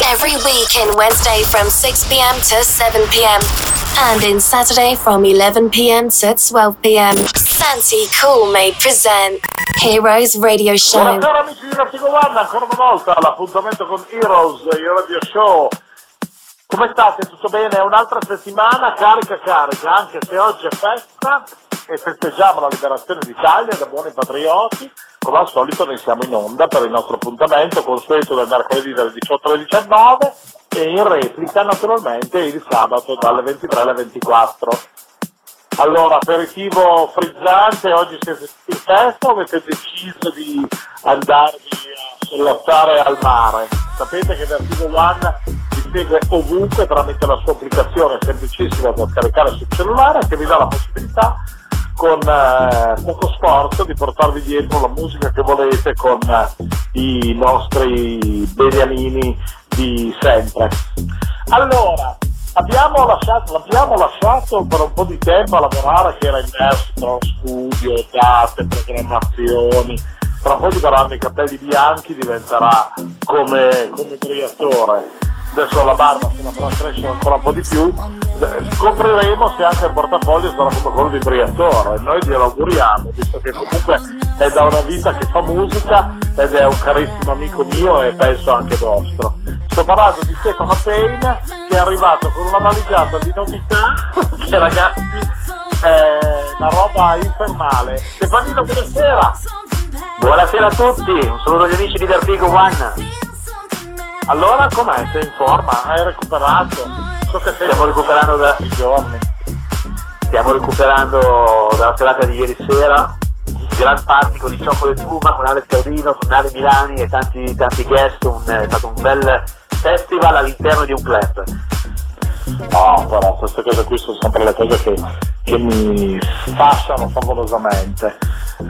Every week in Wednesday from 6 pm to 7 pm. And in Saturday from 11 pm to 12 pm. Santi Cool may present Heroes Radio Show. Buonasera amici di Vertigo One, ancora una volta l'appuntamento con Heroes, il radio show. Come state? Tutto bene? Un'altra settimana carica carica, anche se oggi è festa e festeggiamo la liberazione d'Italia da buoni patrioti. Come al solito noi siamo in onda per il nostro appuntamento consueto del mercoledì dalle 18 alle 19 e in replica naturalmente il sabato dalle 23 alle 24. Allora, aperitivo frizzante, oggi siete in festa o avete deciso di andarvi a sollazzare al mare? Sapete che Vertigo One vi segue ovunque tramite la sua applicazione semplicissima da scaricare sul cellulare che vi dà la possibilità con eh, poco sforzo di portarvi dietro la musica che volete con eh, i nostri beniamini di sempre. Allora, abbiamo lasciato, l'abbiamo lasciato per un po' di tempo a lavorare che era immerso tra studio, date, programmazioni. Tra un po' verranno i capelli bianchi, diventerà come, come briatore. Adesso la barba se la farà crescere ancora un po' di più. Eh, Scopriremo se anche il portafoglio sarà come quello di Briatore. Noi glielo auguriamo, visto che comunque è da una vita che fa musica ed è un carissimo amico mio e penso anche vostro. Sto parlando di Stefano Payne che è arrivato con una valigiata di novità che ragazzi è una roba infernale. Stefanino, buonasera! Buonasera a tutti, un saluto agli amici di Vertigo One. Allora com'è? Sei in forma? Hai recuperato? So che Stiamo recuperando da- i giorni. Stiamo recuperando dalla serata di ieri sera, gran party con il Ciocco del Puma, con Alex Caudino, con Ale Milani e tanti, tanti guest, un- è stato un bel festival all'interno di un club. No, però queste cose qui sono sempre le cose che, che mi fasciano favolosamente.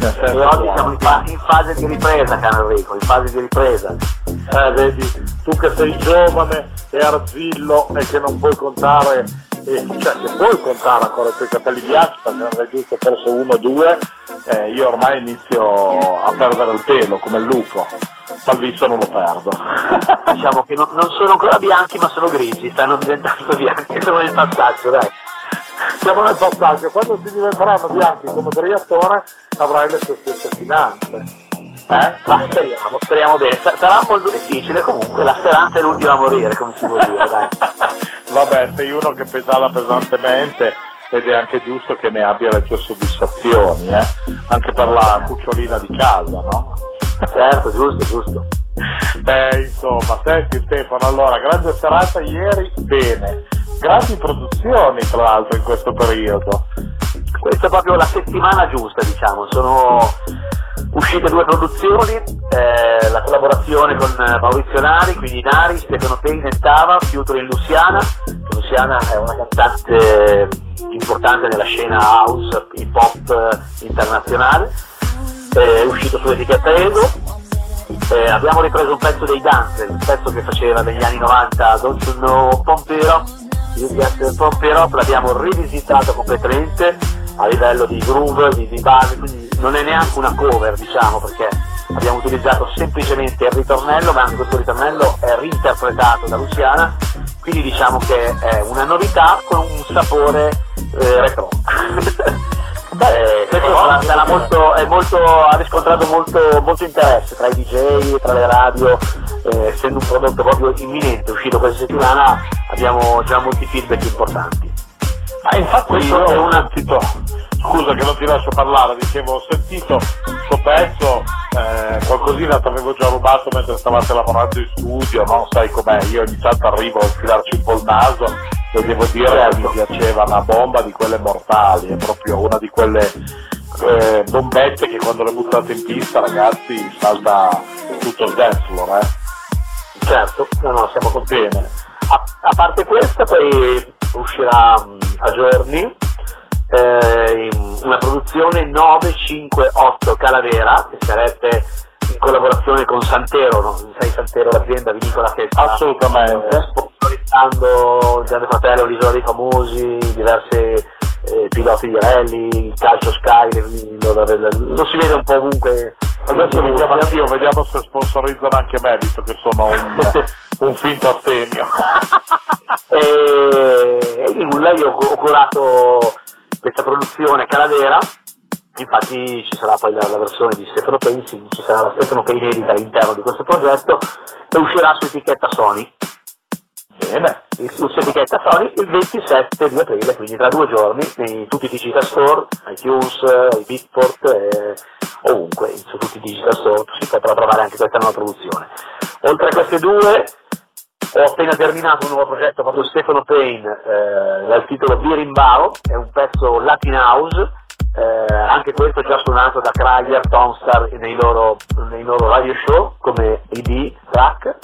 E che- siamo in, fa- in fase di ripresa, caro Enrico, in fase di ripresa. Eh, vedi, tu che sei giovane e arzillo e che non puoi contare, eh, cioè che puoi contare ancora i tuoi capelli bianchi perché ne avrai giusto forse uno o due, eh, io ormai inizio a perdere il pelo come il lupo, ma il viso non lo perdo. Diciamo che non, non sono ancora bianchi ma sono grigi, stanno diventando bianchi, sono nel passaggio, dai. Siamo nel passaggio, quando si diventeranno bianchi come Briatore avrai le tue stesse finanze. Eh? Ma speriamo, speriamo bene. Sa- Sarà molto difficile, comunque la speranza è l'ultima a morire, come si vuol dire, dai. Vabbè, sei uno che pedala pesantemente ed è anche giusto che ne abbia le tue soddisfazioni, eh? Anche per la cucciolina di casa, no? Certo, giusto, giusto. Eh, insomma, senti Stefano, allora, grande serata ieri, bene. Grandi produzioni, tra l'altro, in questo periodo. Questa è proprio la settimana giusta, diciamo. Sono uscite due produzioni, eh, la collaborazione con Maurizio Nari, quindi Nari, Stefano Payne e Tava, featuring Luciana. Luciana è una cantante importante nella scena house, hip hop eh, internazionale. È uscito sull'etichetta Ego. Eh, abbiamo ripreso un pezzo dei Dancer, un pezzo che faceva negli anni 90, Don't You Know Up, l'abbiamo rivisitato completamente a livello di groove, di, di base, quindi non è neanche una cover diciamo perché abbiamo utilizzato semplicemente il ritornello, ma anche questo ritornello è reinterpretato da Luciana, quindi diciamo che è una novità con un sapore eh, retro. Beh, questo sarà, molto, è molto, ha riscontrato molto, molto interesse tra i DJ, tra le radio, eh, essendo un prodotto proprio imminente, uscito questa settimana, abbiamo già molti feedback importanti. Ah, infatti Questo io è ho una- sentito, scusa che non ti lascio parlare, dicevo, ho sentito questo pezzo, eh, qualcosina ti avevo già rubato mentre stavate lavorando in studio, non sai com'è, io ogni tanto arrivo a infilarci un po' il naso e devo dire che mi piaceva una bomba di quelle mortali, è proprio una di quelle eh, bombette che quando le buttate in pista ragazzi salta tutto il dance floor, eh. Certo, no, no, siamo contenti. Bene. A, a parte questa poi uscirà mh, a giorni eh, una produzione 958 Calavera, che sarebbe in collaborazione con Santero, no? sai Santero l'azienda vinicola che sta Assolutamente. eh, sponsorizzando il Grande Fratello, l'Isola dei Famosi, diversi eh, piloti di rally, il calcio Sky, lo, lo- si vede un po' ovunque Adesso chiama anch'io, vediamo se sponsorizzano anche me, visto che sono un, un finto astemio. e, e nulla, io ho curato questa produzione caladera, infatti ci sarà poi la, la versione di Stefano Pensi, ci sarà la Stefano inedita all'interno di questo progetto e uscirà su etichetta Sony. Bene, su etichetta Sony il 27 di aprile, quindi tra due giorni, in tutti i digital store, iTunes, i Beatport, eh, ovunque, su tutti i digital store si potrà trovare anche questa nuova produzione. Oltre a queste due, ho appena terminato un nuovo progetto fatto Stefano Payne eh, dal titolo Birimbao, è un pezzo Latin House, eh, anche questo già suonato da Kryer, Tonstar nei loro, nei loro radio show come ID track.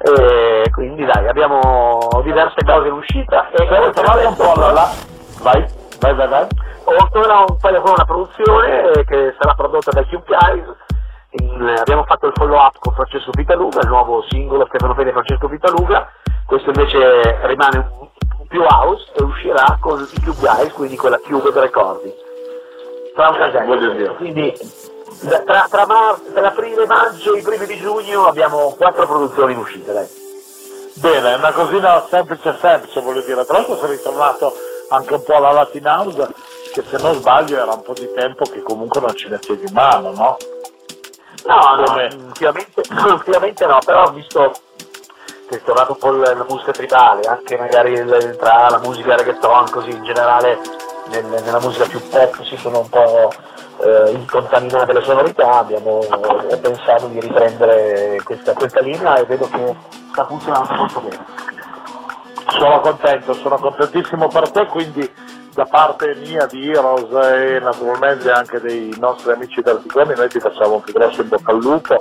E quindi dai, abbiamo diverse cose in uscita e Devo trovare un po' la... Vai, vai, vai, vai. Ho ancora un, poi ancora una produzione eh, che sarà prodotta da Cube Guys in, abbiamo fatto il follow up con Francesco Vitaluga, il nuovo singolo Stefano Fede e Francesco Vitaluga, questo invece rimane un, un più house e uscirà con i Cube Guys, quindi con la Cube Recording. Tra un casello. Quindi tra, tra, mar- tra aprile maggio e i primi di giugno abbiamo quattro produzioni in uscita. Dai. Bene, una cosina semplice semplice voglio dire, tra l'altro sei ritornato anche un po' alla Latin House, che se non sbaglio era un po' di tempo che comunque non ci mettevi in mano, no? No, no, ultimamente, ultimamente no, però ho visto che è tornato un po' la, la musica tribale, anche magari il, tra la musica reggaeton, così in generale nel, nella musica più pop si sono un po' eh, incontaminate le sonorità, abbiamo pensato di riprendere questa, questa linea e vedo che sta funzionando molto bene. Sono contento, sono contentissimo per te, quindi da parte mia di Heroes e naturalmente anche dei nostri amici d'Articoni noi ti facciamo un più grosso in bocca al lupo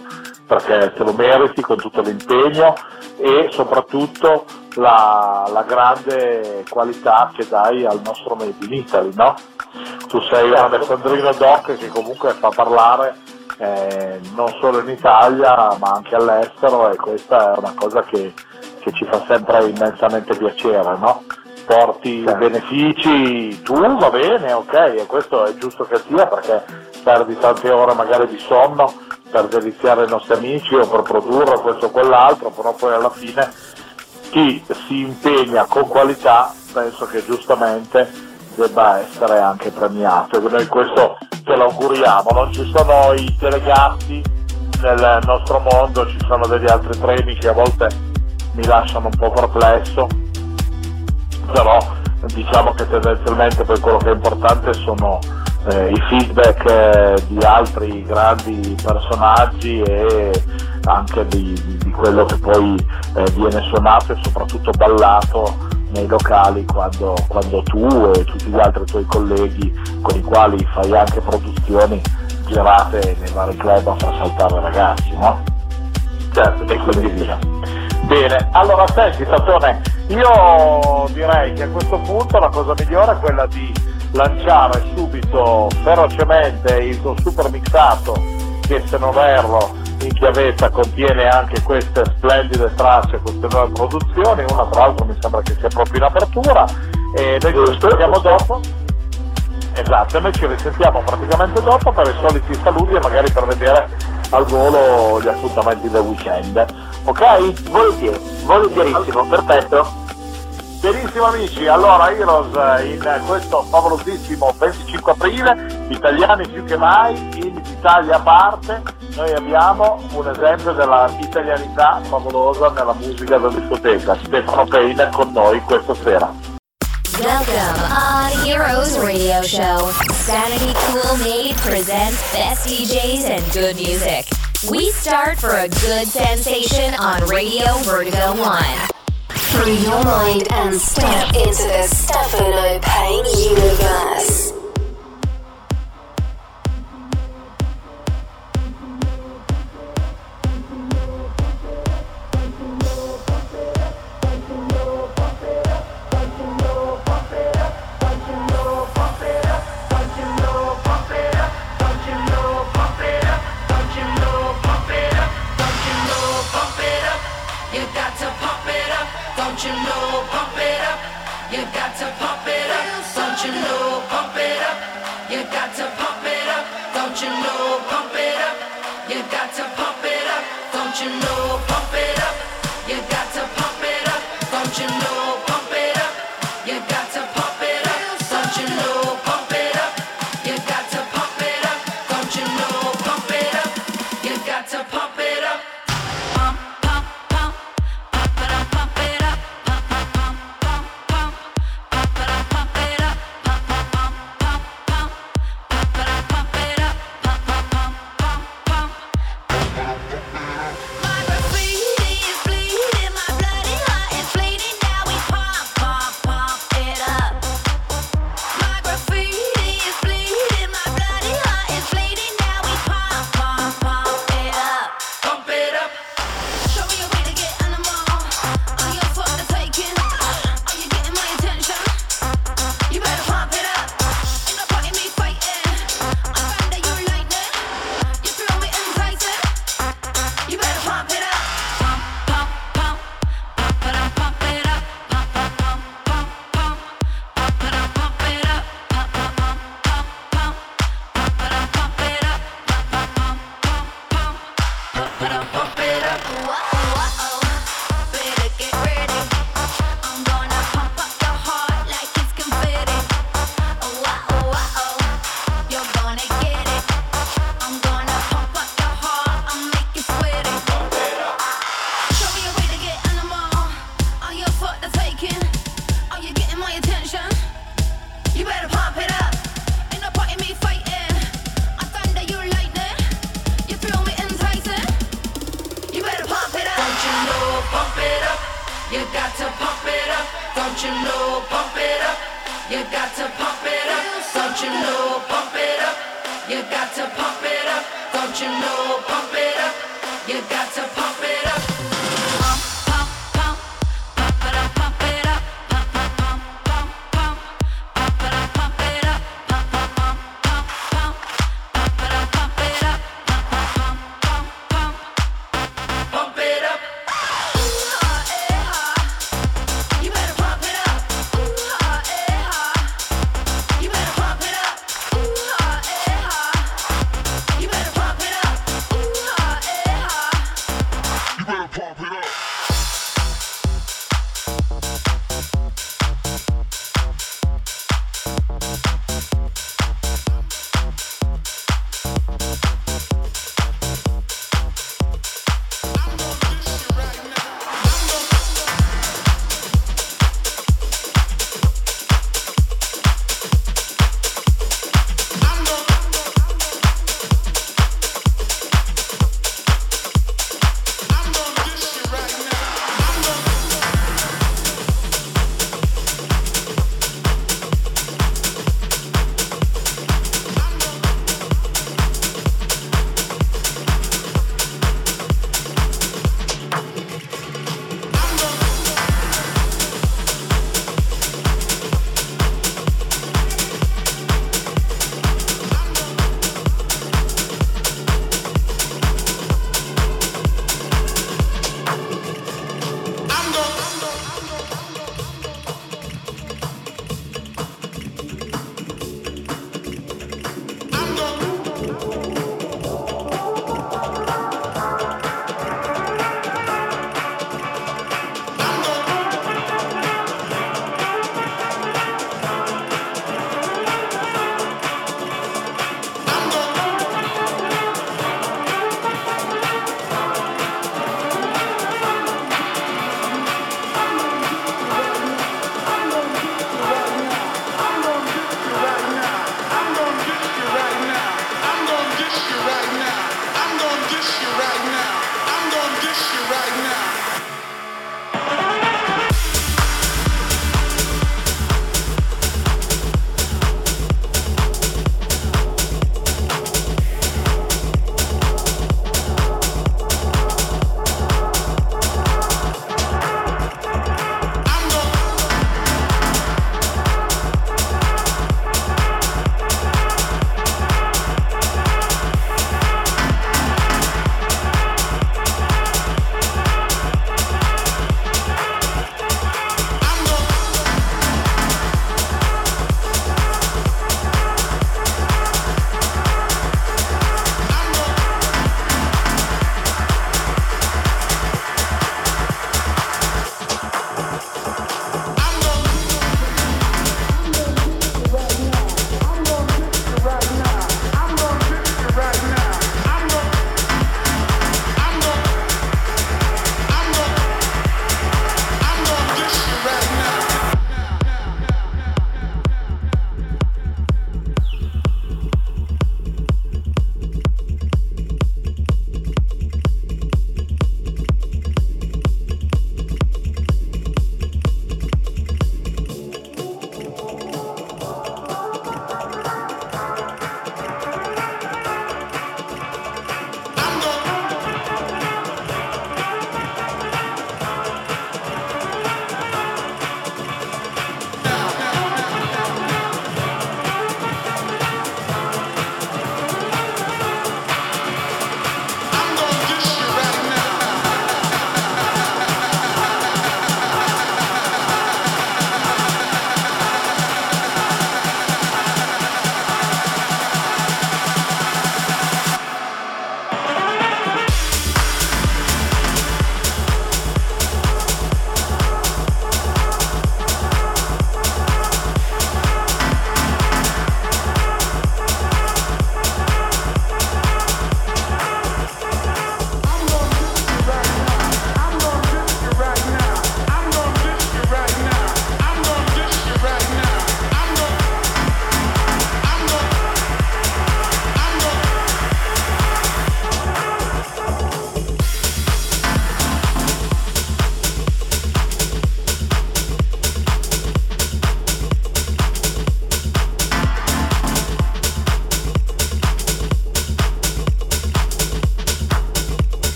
perché te lo meriti con tutto l'impegno e soprattutto la, la grande qualità che dai al nostro Made in Italy, no? Tu sei un Alessandrino Doc che comunque fa parlare eh, non solo in Italia ma anche all'estero e questa è una cosa che, che ci fa sempre immensamente piacere, no? porti certo. benefici tu va bene, ok, e questo è giusto che sia perché perdi tante ore magari di sonno per deliziare i nostri amici o per produrre questo o quell'altro, però poi alla fine chi si impegna con qualità penso che giustamente debba essere anche premiato e noi questo ce l'auguriamo, non ci sono i telegatti nel nostro mondo, ci sono degli altri treni che a volte mi lasciano un po' perplesso però diciamo che tendenzialmente poi quello che è importante sono eh, i feedback eh, di altri grandi personaggi e anche di, di, di quello che poi eh, viene suonato e soprattutto ballato nei locali quando, quando, tu e tutti gli altri tuoi colleghi con i quali fai anche produzioni girate nei vari club a far saltare ragazzi, no? Certo, e quindi via. Bene, allora senti Tatone, io direi che a questo punto la cosa migliore è quella di lanciare subito ferocemente il tuo super mixato che se non erro in chiavetta contiene anche queste splendide tracce, queste nuove produzioni, una tra l'altro mi sembra che sia proprio in apertura e noi ci risentiamo dopo. Esatto, noi ci risentiamo praticamente dopo per i soliti saluti e magari per vedere al volo gli appuntamenti del weekend. Ok? Volentieri, volentierissimo, perfetto. Benissimo amici, allora Heroes in questo favolosissimo 25 aprile, italiani più che mai, in Italia a parte, noi abbiamo un esempio della italianità favolosa nella musica della discoteca, Stefano Peina con noi questa sera. Welcome on Heroes Radio Show. Sanity Cool Made presents best DJs and good music. We start for a good sensation on Radio Vertigo 1. Free your mind and step into the Stefano Payne universe.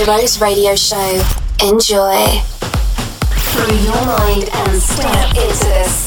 Rainbows Radio Show. Enjoy. Through your mind and step into this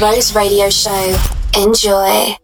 listening to the Heroes Radio Show. Enjoy.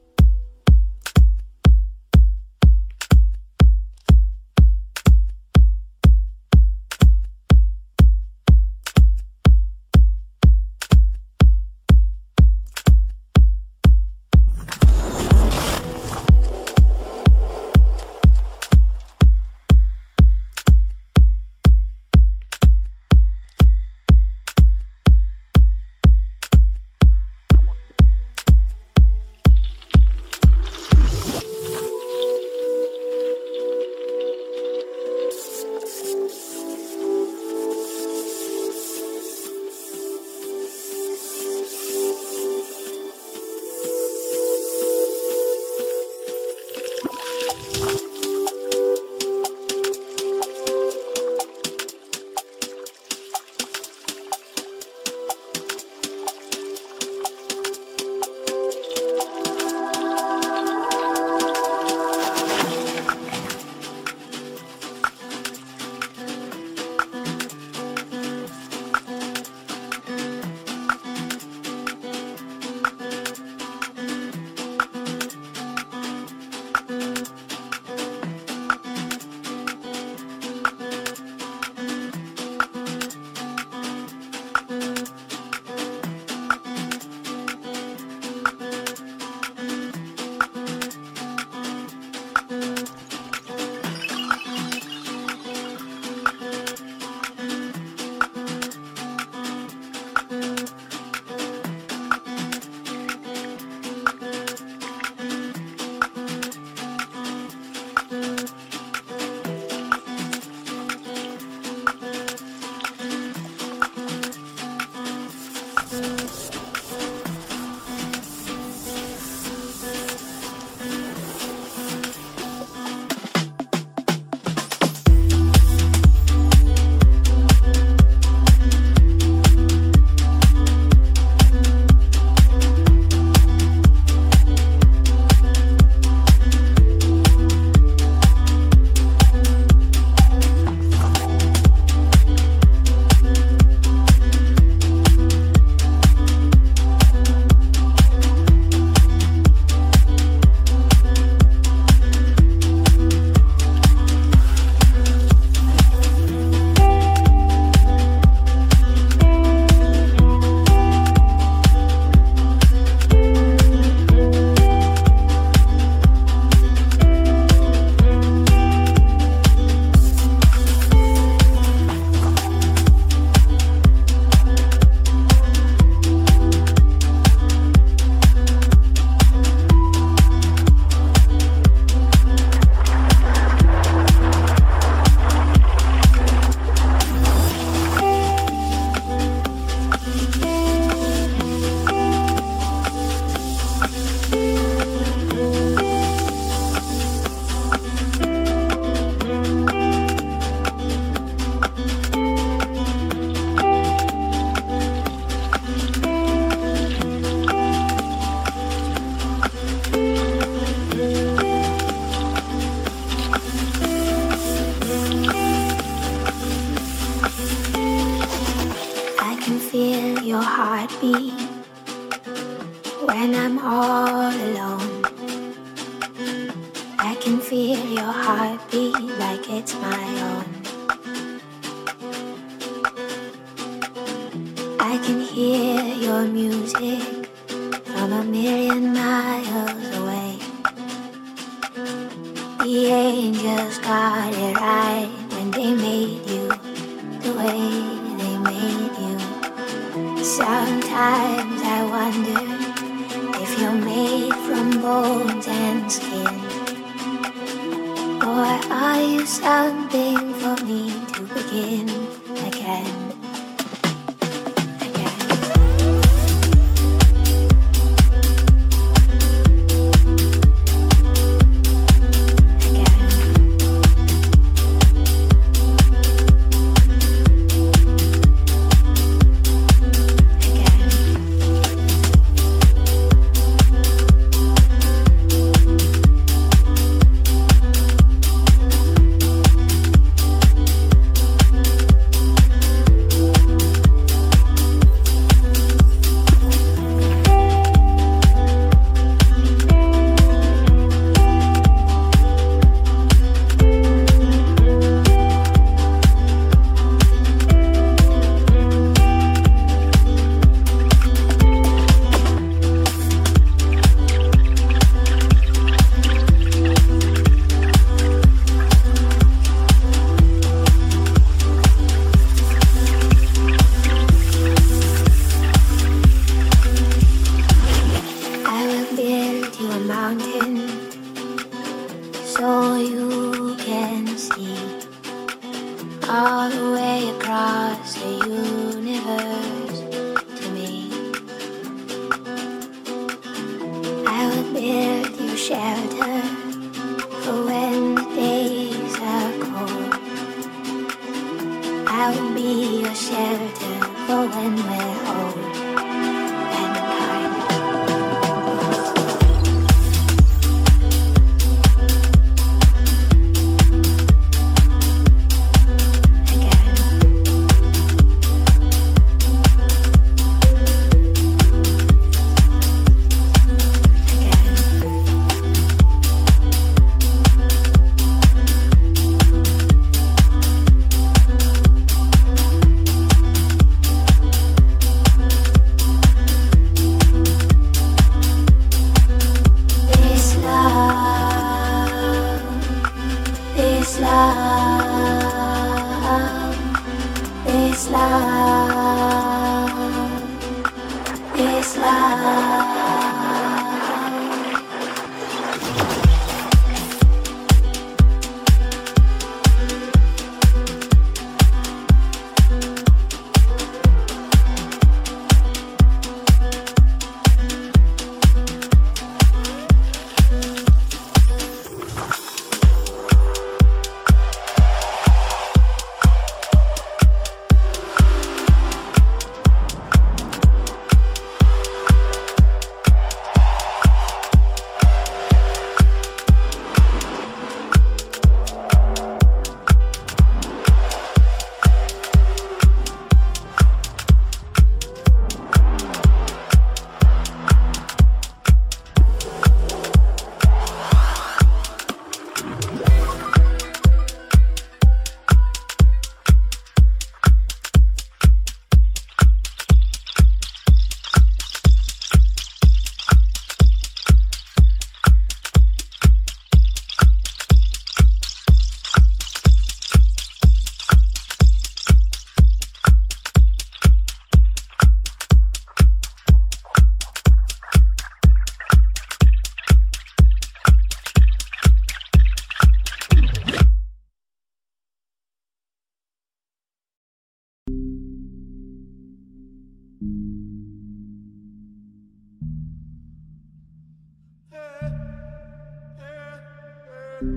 thank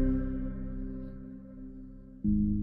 you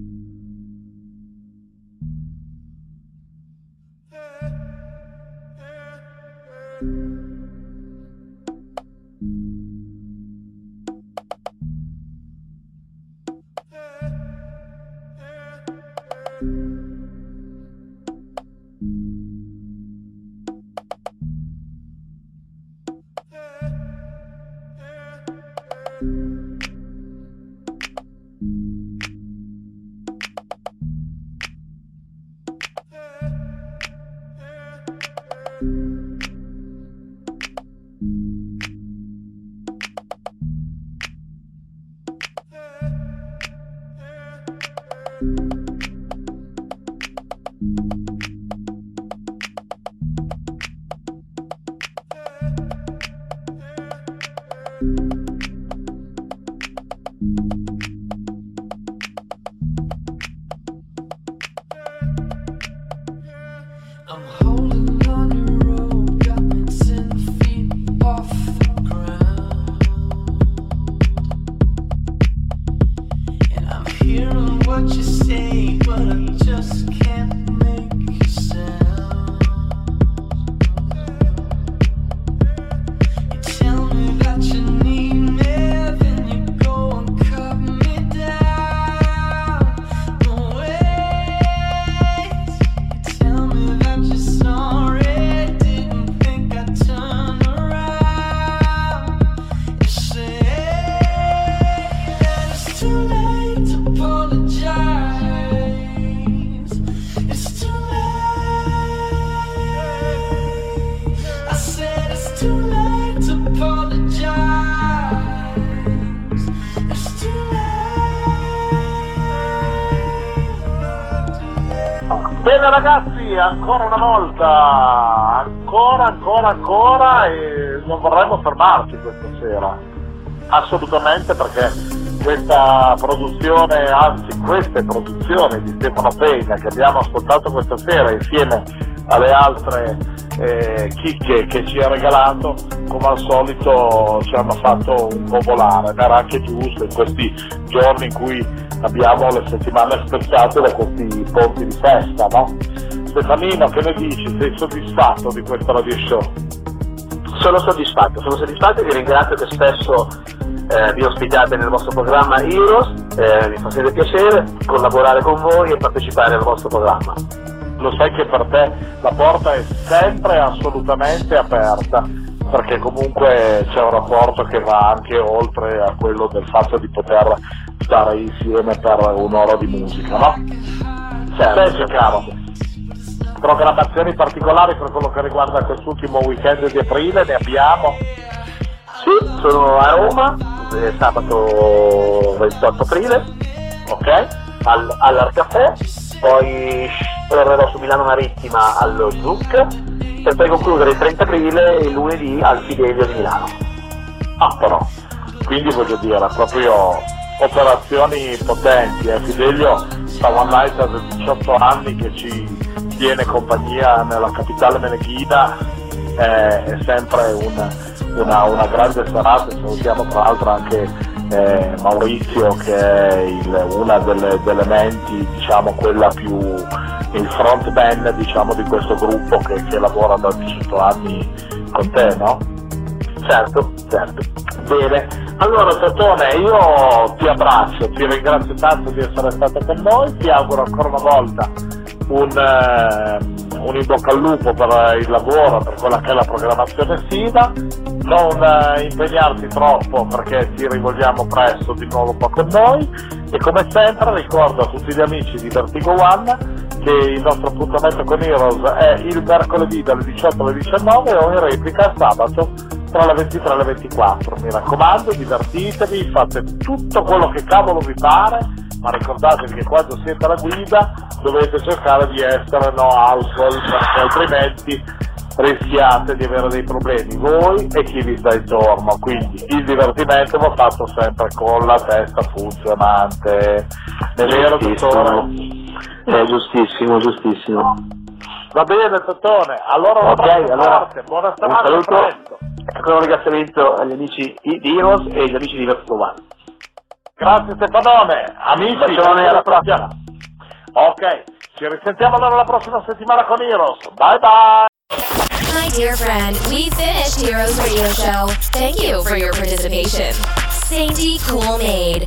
ragazzi, ancora una volta, ancora, ancora, ancora e non vorremmo fermarci questa sera, assolutamente perché questa produzione, anzi queste produzioni di Stefano Pegna che abbiamo ascoltato questa sera insieme alle altre eh, chicche che ci ha regalato, come al solito ci hanno fatto un po' volare, ma era anche giusto in questi giorni in cui abbiamo le settimane spezzate da questi ponti di festa, no? Stefanino, che ne dici? Sei soddisfatto di questo radio show? Sono soddisfatto, sono soddisfatto e vi ringrazio che spesso eh, vi ospitate nel vostro programma Heroes, eh, mi fa sempre piacere collaborare con voi e partecipare al vostro programma. Lo sai che per te la porta è sempre assolutamente aperta, perché comunque c'è un rapporto che va anche oltre a quello del fatto di poter stare insieme per un'ora di musica, no? Certo, Senti caro, programmazioni particolari per quello che riguarda quest'ultimo weekend di aprile ne abbiamo? Sì, sono a Roma, sabato 28 aprile, Ok? al, all'Arcafè, poi tornerò su Milano Marittima allo Zuc, per poi concludere il 30 aprile il lunedì al Fidelio di Milano. Ah però, quindi voglio dire, proprio operazioni potenti, eh. Fidelio fa One Night da 18 anni che ci tiene compagnia nella capitale meneghina, eh, è sempre un- una, una grande serata, salutiamo tra l'altro anche eh, Maurizio che è il- una delle, delle menti, diciamo quella più il frontman diciamo, di questo gruppo che, che lavora da 18 anni con te, no? Certo, certo. Bene, allora Totone io ti abbraccio, ti ringrazio tanto di essere stato con noi, ti auguro ancora una volta un, eh, un in bocca al lupo per il lavoro, per quella che è la programmazione estiva, non eh, impegnarti troppo perché ti rivolgiamo presto di nuovo qua con noi e come sempre ricordo a tutti gli amici di Vertigo One il nostro appuntamento con Heroes è il mercoledì dalle 18 alle 19 o in replica sabato tra le 23 e le 24. Mi raccomando, divertitevi, fate tutto quello che cavolo vi pare, ma ricordatevi che quando siete alla guida dovete cercare di essere no alcol, perché altrimenti rischiate di avere dei problemi voi e chi vi sta intorno. Quindi il divertimento va fatto sempre con la testa funzionante. È vero, dottore? È giustissimo, giustissimo. Va bene, Totone. Allora, un Ok, abbraccio allora, forte, buona Un serata, a saluto, ecco un ringraziamento agli amici di Heroes e agli amici di One. Grazie Stefanone, amici, Bacione, alla prossima. Ok, ci risentiamo allora la prossima settimana con Heroes. Bye bye! My dear friend, we finished Heroes Radio Show. Thank you for your participation. Sainty Cool Maid